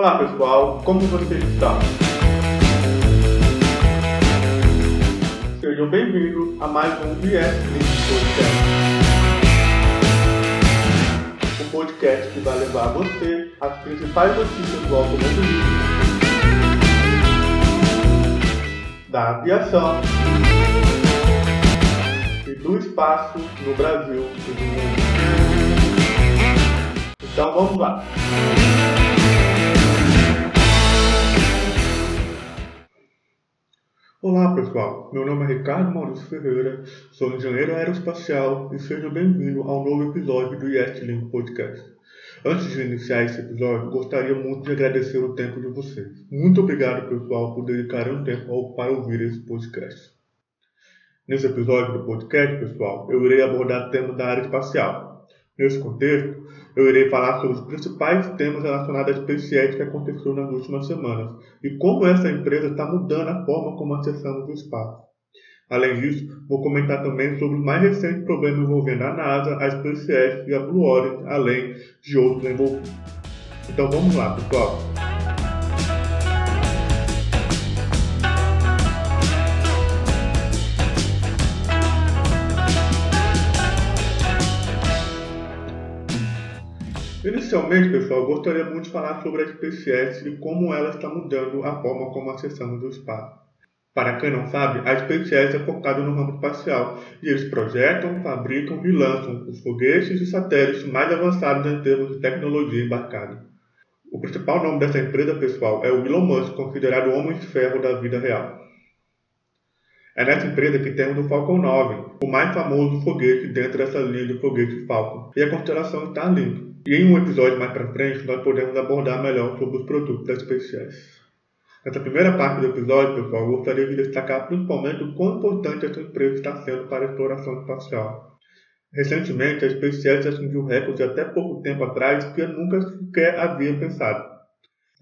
Olá pessoal, como vocês estão? Sejam bem-vindos a mais um IS Podcast. Um podcast que vai levar você as principais notícias do automobilismo, da aviação e do espaço no Brasil e no mundo. Então vamos lá. Olá pessoal, meu nome é Ricardo Maurício Ferreira, sou engenheiro aeroespacial e seja bem-vindo ao novo episódio do YesLink Podcast. Antes de iniciar esse episódio, gostaria muito de agradecer o tempo de vocês. Muito obrigado pessoal por dedicarem um tempo para ouvir esse podcast. Nesse episódio do podcast, pessoal, eu irei abordar temas da área espacial. Nesse contexto, eu irei falar sobre os principais temas relacionados à SpaceX que aconteceu nas últimas semanas e como essa empresa está mudando a forma como acessamos o espaço. Além disso, vou comentar também sobre os mais recentes problemas envolvendo a NASA, a SpaceX e a Blue Origin, além de outros envolvidos. Então vamos lá, pessoal! Inicialmente, pessoal, gostaria muito de falar sobre a SpaceX e como ela está mudando a forma como acessamos o espaço. Para quem não sabe, a SpaceX é focada no ramo espacial e eles projetam, fabricam e lançam os foguetes e satélites mais avançados em termos de tecnologia embarcada. O principal nome dessa empresa, pessoal, é o Elon Musk, considerado o homem de ferro da vida real. É nessa empresa que temos o Falcon 9, o mais famoso foguete dentro dessa linha de foguete Falcon, e a constelação Starlink, e em um episódio mais para frente, nós podemos abordar melhor sobre os produtos da SpaceX. Nessa primeira parte do episódio, pessoal, eu gostaria de destacar principalmente o quão importante essa empresa está sendo para a exploração espacial. Recentemente, a SpaceX atingiu recordes até pouco tempo atrás que eu nunca sequer havia pensado.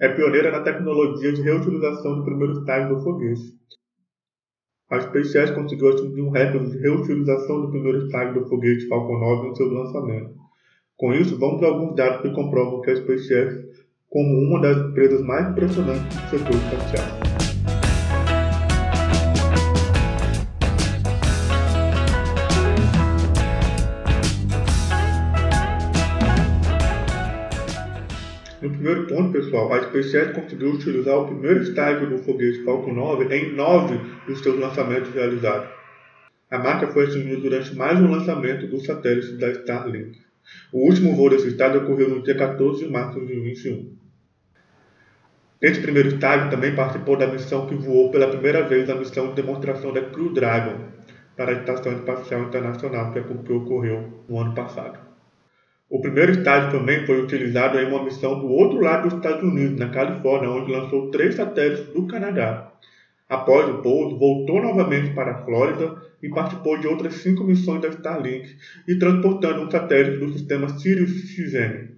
É pioneira na tecnologia de reutilização do primeiro estágio do foguete. A SpaceX conseguiu atingir um recorde de reutilização do primeiro estágio do foguete Falcon 9 no seu lançamento. Com isso, vamos a alguns dados que comprovam que a SpaceX como uma das empresas mais impressionantes do setor espacial. No primeiro ponto, pessoal, a SpaceX conseguiu utilizar o primeiro estágio do foguete Falcon 9 em nove dos seus lançamentos realizados. A marca foi atingida durante mais um lançamento dos satélites da Starlink. O último voo desse estágio ocorreu no dia 14 de março de 2021. Esse primeiro estágio também participou da missão que voou pela primeira vez a missão de demonstração da Crew Dragon para a Estação Espacial Internacional, que, que ocorreu no ano passado. O primeiro estágio também foi utilizado em uma missão do outro lado dos Estados Unidos, na Califórnia, onde lançou três satélites do Canadá. Após o pouso, voltou novamente para a Flórida e participou de outras cinco missões da Starlink e transportando um satélite do sistema Sirius-XM.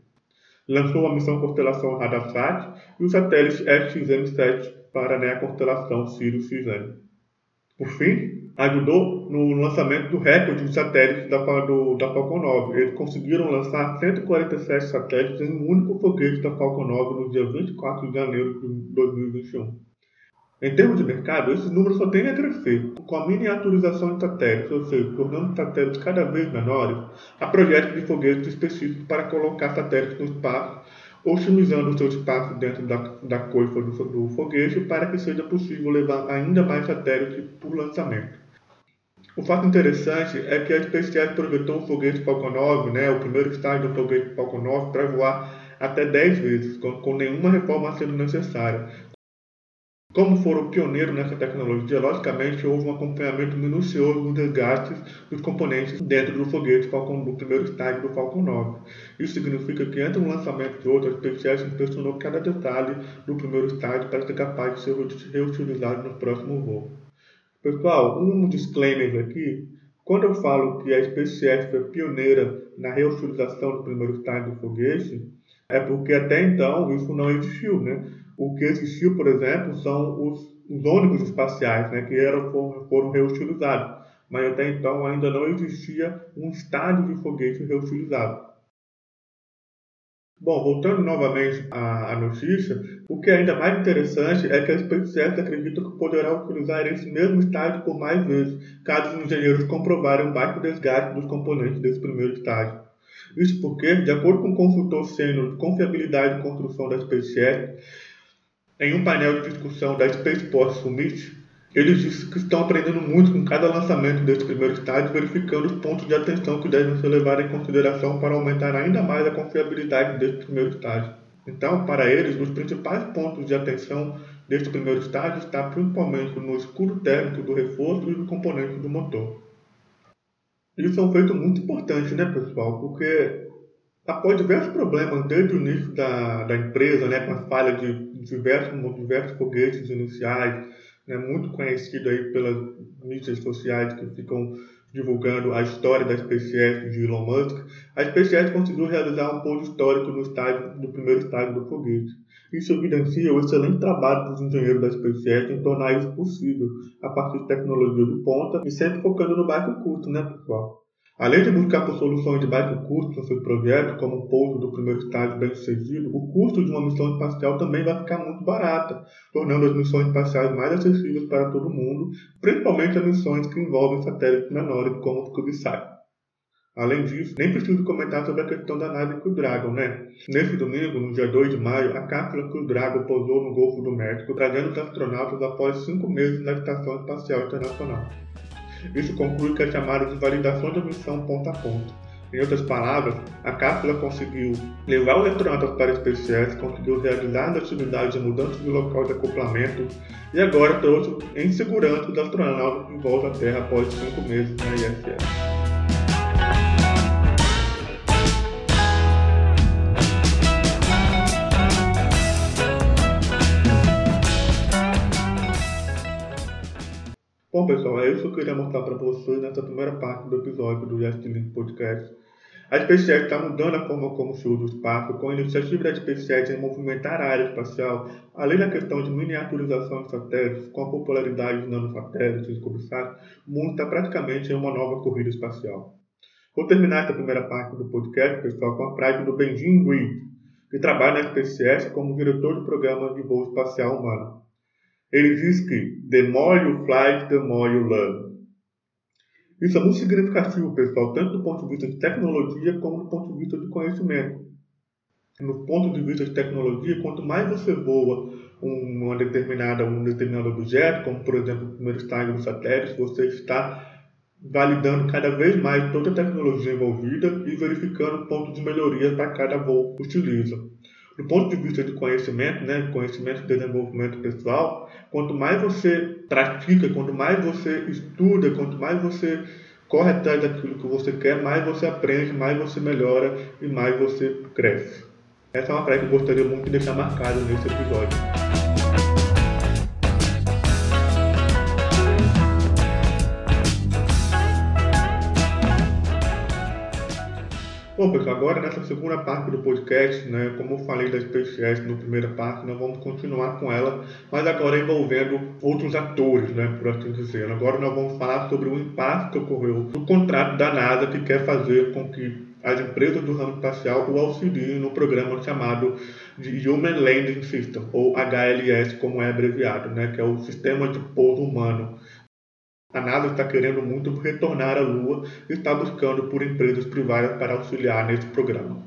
Lançou a missão Constelação Radarsat e o satélite SXM-7 para né, a constelação Sirius-XM. Por fim, ajudou no lançamento do recorde de satélites da, do, da Falcon 9. Eles conseguiram lançar 147 satélites em um único foguete da Falcon 9 no dia 24 de janeiro de 2021. Em termos de mercado, esse número só tende a crescer. Com a miniaturização de satélites, ou seja, tornando satélites cada vez menores, há projetos de foguetes específicos para colocar satélites no espaço, otimizando o seu espaço dentro da, da coifa do, do foguete para que seja possível levar ainda mais satélites por lançamento. O fato interessante é que a SpaceX projetou o foguete Falcon 9, né, o primeiro estágio do foguete Falcon 9, para voar até 10 vezes, com, com nenhuma reforma sendo necessária, como foram pioneiros nessa tecnologia, logicamente houve um acompanhamento minucioso dos desgastes dos componentes dentro do foguete Falcon, do primeiro estágio do Falcon 9. Isso significa que entre um lançamento e outro, a SpaceX inspecionou cada detalhe do primeiro estágio para ser capaz de ser reutilizado no próximo voo. Pessoal, um disclaimer aqui. Quando eu falo que a SpaceX foi pioneira na reutilização do primeiro estágio do foguete, é porque até então isso não existiu, né? O que existiu, por exemplo, são os, os ônibus espaciais, né, que eram, foram, foram reutilizados. Mas até então ainda não existia um estádio de foguete reutilizado. Bom, voltando novamente à, à, notícia, o que é ainda mais interessante é que a SpaceX acredita que poderá utilizar esse mesmo estágio por mais vezes, caso os engenheiros comprovarem um baixo desgaste dos componentes desse primeiro estágio. Isso porque, de acordo com o consultor sênior de confiabilidade de construção da SpaceX, em um painel de discussão da Spaceport Summit, eles dizem que estão aprendendo muito com cada lançamento deste primeiro estágio, verificando os pontos de atenção que devem ser levados em consideração para aumentar ainda mais a confiabilidade deste primeiro estágio. Então, para eles, os principais pontos de atenção deste primeiro estágio está principalmente no escudo térmico do reforço e do componente do motor. Isso é um feito muito importante, né, pessoal? Porque após diversos problemas desde o início da, da empresa, né, com a falha de diversos, diversos foguetes iniciais, né, muito conhecido aí pelas mídias sociais que ficam divulgando a história da SpaceX de Elon Musk, a SpaceX conseguiu realizar um ponto histórico no estágio, no primeiro estágio do foguete. Isso evidencia o excelente trabalho dos engenheiros da SpaceX em tornar isso possível a partir de tecnologia de ponta e sempre focando no baixo custo, né, pessoal? Além de buscar por soluções de baixo custo no seu projeto, como o pouso do primeiro estágio bem sucedido, o custo de uma missão espacial também vai ficar muito barata, tornando as missões espaciais mais acessíveis para todo mundo, principalmente as missões que envolvem satélites menores como o CubeSat. Além disso, nem preciso comentar sobre a questão da nave Crew Dragon, né? Nesse domingo, no dia 2 de maio, a cápsula Crew Dragon pousou no Golfo do México, trazendo os astronautas após cinco meses na Estação Espacial Internacional. Isso conclui que é chamada de validação da missão ponta a ponta. Em outras palavras, a cápsula conseguiu levar os astronautas para a SpaceX, conseguiu realizar as atividades de mudança de local de acoplamento e agora trouxe em segurança os astronautas de volta à Terra após cinco meses na ISS. Bom, pessoal, é isso que eu queria mostrar para vocês nessa primeira parte do episódio do Yes Link Podcast. A SpaceX está mudando a forma como se usa o espaço, com a iniciativa da SpaceX em movimentar a área espacial, além da questão de miniaturização de satélites, com a popularidade de nanosatélites e CubeSat, o está praticamente em uma nova corrida espacial. Vou terminar essa primeira parte do podcast, pessoal, com a frase do Benjamin Reed, que trabalha na SpaceX como diretor do programa de voo espacial humano. Ele diz que the more you fly, the more you learn. Isso é muito significativo, pessoal, tanto do ponto de vista de tecnologia como do ponto de vista de conhecimento. No ponto de vista de tecnologia, quanto mais você voa uma determinada, um determinado objeto, como por exemplo o primeiro estágio do satélite, você está validando cada vez mais toda a tecnologia envolvida e verificando pontos de melhoria para cada voo que utiliza do ponto de vista de conhecimento, né, conhecimento e desenvolvimento pessoal, quanto mais você pratica, quanto mais você estuda, quanto mais você corre atrás daquilo que você quer, mais você aprende, mais você melhora e mais você cresce. Essa é uma frase que eu gostaria muito de deixar marcada nesse episódio. Bom, pessoal, agora nessa segunda parte do podcast, né, como eu falei da SpaceX na primeira parte, nós vamos continuar com ela, mas agora envolvendo outros atores, né, por assim dizer. Agora nós vamos falar sobre o impacto que ocorreu no contrato da NASA que quer fazer com que as empresas do ramo espacial o auxiliem no programa chamado de Human Landing System, ou HLS, como é abreviado, né, que é o Sistema de Pouso Humano a NASA está querendo muito retornar à Lua e está buscando por empresas privadas para auxiliar nesse programa.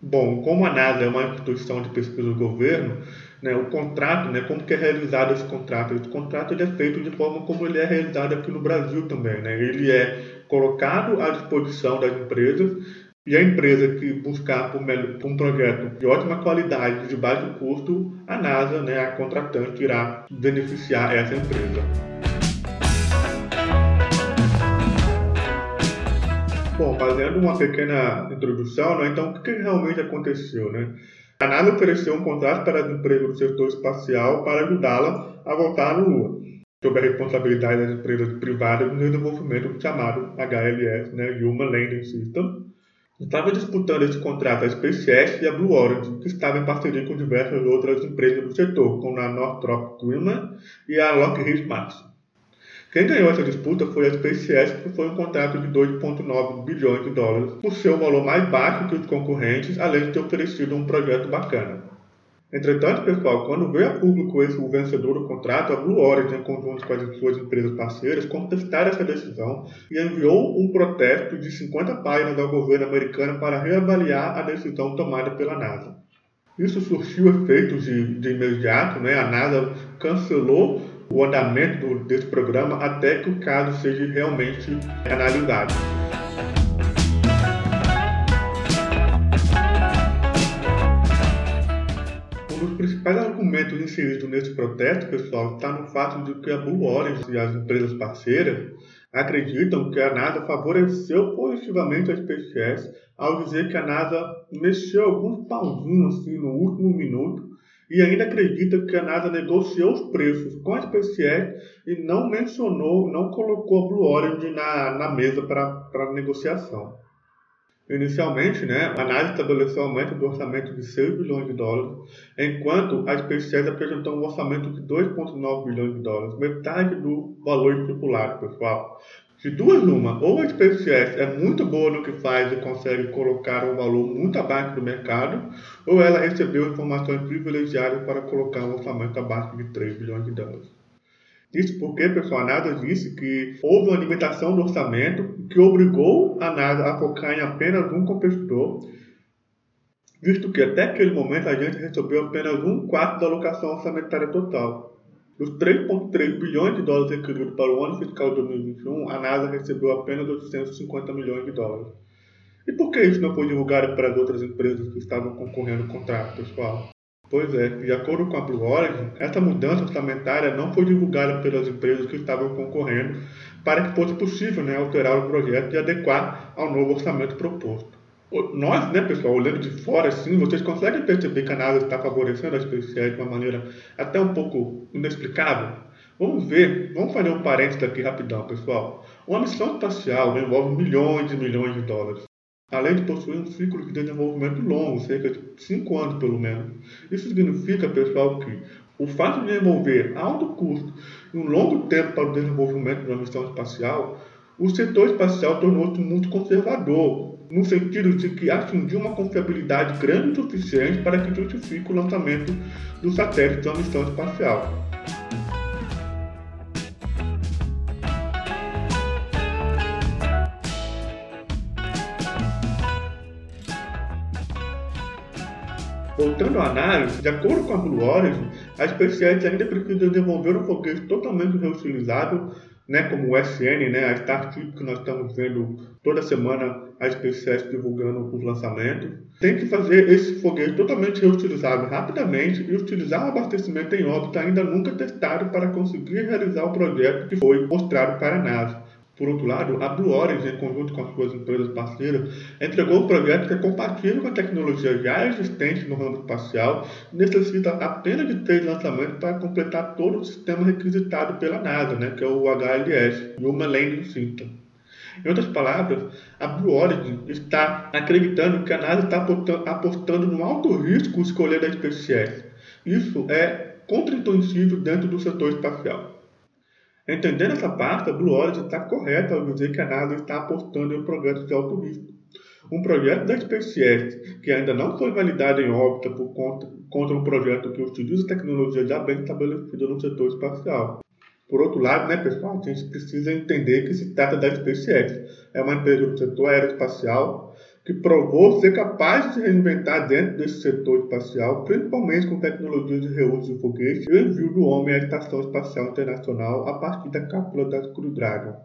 Bom, como a NASA é uma instituição de pesquisa do governo, né, o contrato, né, como que é realizado esse contrato? Esse contrato é feito de forma como ele é realizado aqui no Brasil também. Né? Ele é colocado à disposição das empresas e a empresa que buscar por, um projeto de ótima qualidade, de baixo custo, a NASA, né, a contratante, irá beneficiar essa empresa. Bom, fazendo uma pequena introdução, né, então o que, realmente aconteceu? Né? A NASA ofereceu um contrato para as empresas do setor espacial para ajudá-la a voltar à Lua, sob a responsabilidade das empresas privadas no desenvolvimento chamado HLS, né, Human Landing System. Estava disputando esse contrato a SpaceX e a Blue Origin, que estava em parceria com diversas outras empresas do setor, como a Northrop Grumman e a Lockheed Martin. Quem ganhou essa disputa foi a SpaceX, que foi um contrato de 2,9 bilhões de dólares, por ser um valor mais baixo que os concorrentes, além de ter oferecido um projeto bacana. Entretanto, pessoal, quando veio a público esse, o vencedor do contrato, a Blue Origin, em conjunto com as suas empresas parceiras, contestaram essa decisão e enviou um protesto de 50 páginas ao governo americano para reavaliar a decisão tomada pela NASA. Isso surtiu efeitos de, de imediato, né? a NASA cancelou o andamento desse programa até que o caso seja realmente analisado. Um dos principais argumentos inseridos nesse protesto, pessoal, está no fato de que a Blue Origin e as empresas parceiras acreditam que a NASA favoreceu positivamente a SpaceX ao dizer que a NASA mexeu alguns pauzinhos assim no último minuto e ainda acredita que a NASA negociou os preços com a SpaceX e não mencionou, não colocou a Blue Origin na, na mesa para negociação. Inicialmente, né, a NASA estabeleceu um aumento do orçamento de 6 bilhões de dólares, enquanto a SpaceX apresentou um orçamento de 2,9 bilhões de dólares, metade do valor estipulado, pessoal. De duas uma, ou a SpaceX é muito boa no que faz e consegue colocar um valor muito abaixo do mercado, ou ela recebeu informações privilegiadas para colocar um orçamento abaixo de 3 bilhões de dólares. Isso porque, pessoal, a NASA disse que houve uma limitação do orçamento que obrigou a NASA a focar em apenas um competidor, visto que até aquele momento a gente recebeu apenas um quarto da alocação orçamentária total. Dos 3,3 bilhões de dólares requeridos para o ano fiscal de 2021, a NASA recebeu apenas 850 milhões de dólares. E por que isso não foi divulgado para as outras empresas que estavam concorrendo ao contrato, pessoal? Pois é, de acordo com a Blue Origin, essa mudança orçamentária não foi divulgada pelas empresas que estavam concorrendo para que fosse possível né, alterar o projeto e adequar ao novo orçamento proposto nós, né, pessoal, olhando de fora assim, vocês conseguem perceber que a NASA está favorecendo a SpaceX de uma maneira até um pouco inexplicável? Vamos ver, vamos fazer um parênteses aqui rapidão, pessoal. Uma missão espacial envolve milhões e milhões de dólares, além de possuir um ciclo de desenvolvimento longo, cerca de 5 anos pelo menos. Isso significa, pessoal, que o fato de envolver alto custo e um longo tempo para o desenvolvimento de uma missão espacial, o setor espacial tornou-se muito conservador, no sentido de que atingiu uma confiabilidade grande o suficiente para que justifique o lançamento do satélite de uma missão espacial. Voltando à análise, de acordo com a Blue Origin, a SpaceX ainda precisa desenvolver um foguete totalmente reutilizável né, como o SN, né, a Starship que nós estamos vendo toda semana a SpaceX divulgando os lançamentos, tem que fazer esse foguete totalmente reutilizável rapidamente e utilizar o abastecimento em órbita ainda nunca testado para conseguir realizar o projeto que foi mostrado para a NASA. Por outro lado, a Blue Origin, em conjunto com as suas empresas parceiras, entregou um projeto que é compatível com a tecnologia já existente no ramo espacial e necessita apenas de três lançamentos para completar todo o sistema requisitado pela NASA, né, que é o HLS, Human Landing System. Em outras palavras, a Blue Origin está acreditando que a NASA está apostando no alto risco escolher da SpaceX. Isso é contraintuitivo dentro do setor espacial. Entendendo essa parte, a Blue Origin está correta ao dizer que a NASA está apostando em projetos de alto risco. Um projeto da SpaceX, que ainda não foi validado em órbita por conta, contra um projeto que utiliza tecnologia já bem estabelecida no setor espacial. Por outro lado, né, pessoal, a gente precisa entender que se trata da SpaceX. É uma empresa do setor aeroespacial que provou ser capaz de se reinventar dentro desse setor espacial, principalmente com tecnologias de reuso de foguete e o envio do homem à Estação Espacial Internacional a partir da cápsula da Crew Dragon.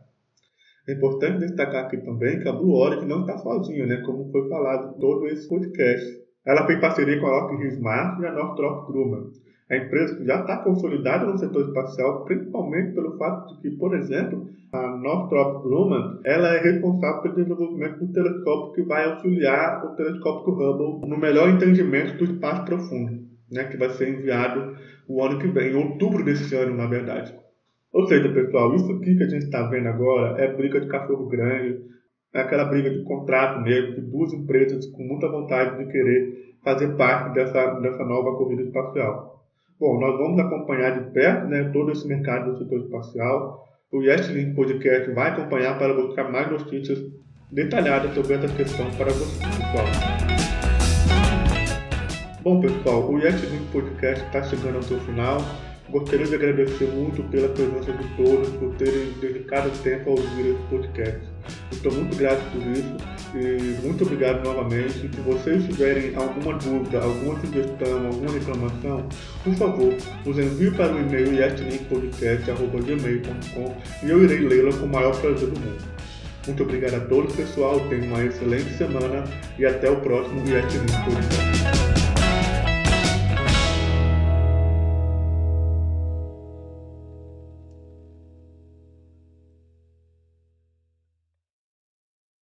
É importante destacar aqui também que a Blue Origin não está sozinha, né, como foi falado em todo esse podcast. Ela tem parceria com a Lockheed Martin e a Northrop Grumman. A empresa já está consolidada no setor espacial, principalmente pelo fato de que, por exemplo, a Northrop Grumman ela é responsável pelo desenvolvimento do telescópio que vai auxiliar o telescópio Hubble no melhor entendimento do espaço profundo, né, que vai ser enviado o ano que vem, em outubro desse ano, na verdade. Ou seja, pessoal, isso aqui que a gente está vendo agora é briga de cachorro grande, é aquela briga de contrato mesmo, de duas empresas com muita vontade de querer fazer parte dessa, dessa nova corrida espacial. Bom, nós vamos acompanhar de perto né, todo esse mercado do setor espacial. o Yes Link Podcast vai acompanhar para buscar mais notícias detalhadas sobre essa questão para você, pessoal. Bom, pessoal, o Yes Link Podcast está chegando ao seu final. Gostaria de agradecer muito pela presença de todos, por terem dedicado tempo a ouvir esse podcast. Estou muito grato por isso e muito obrigado novamente. Se vocês tiverem alguma dúvida, alguma sugestão, alguma reclamação, por favor, nos envie para o e-mail yetlinkpodcast.gmail.com e eu irei lê-la com o maior prazer do mundo. Muito obrigado a todos, pessoal. Tenham uma excelente semana e até o próximo Yetlink Podcast.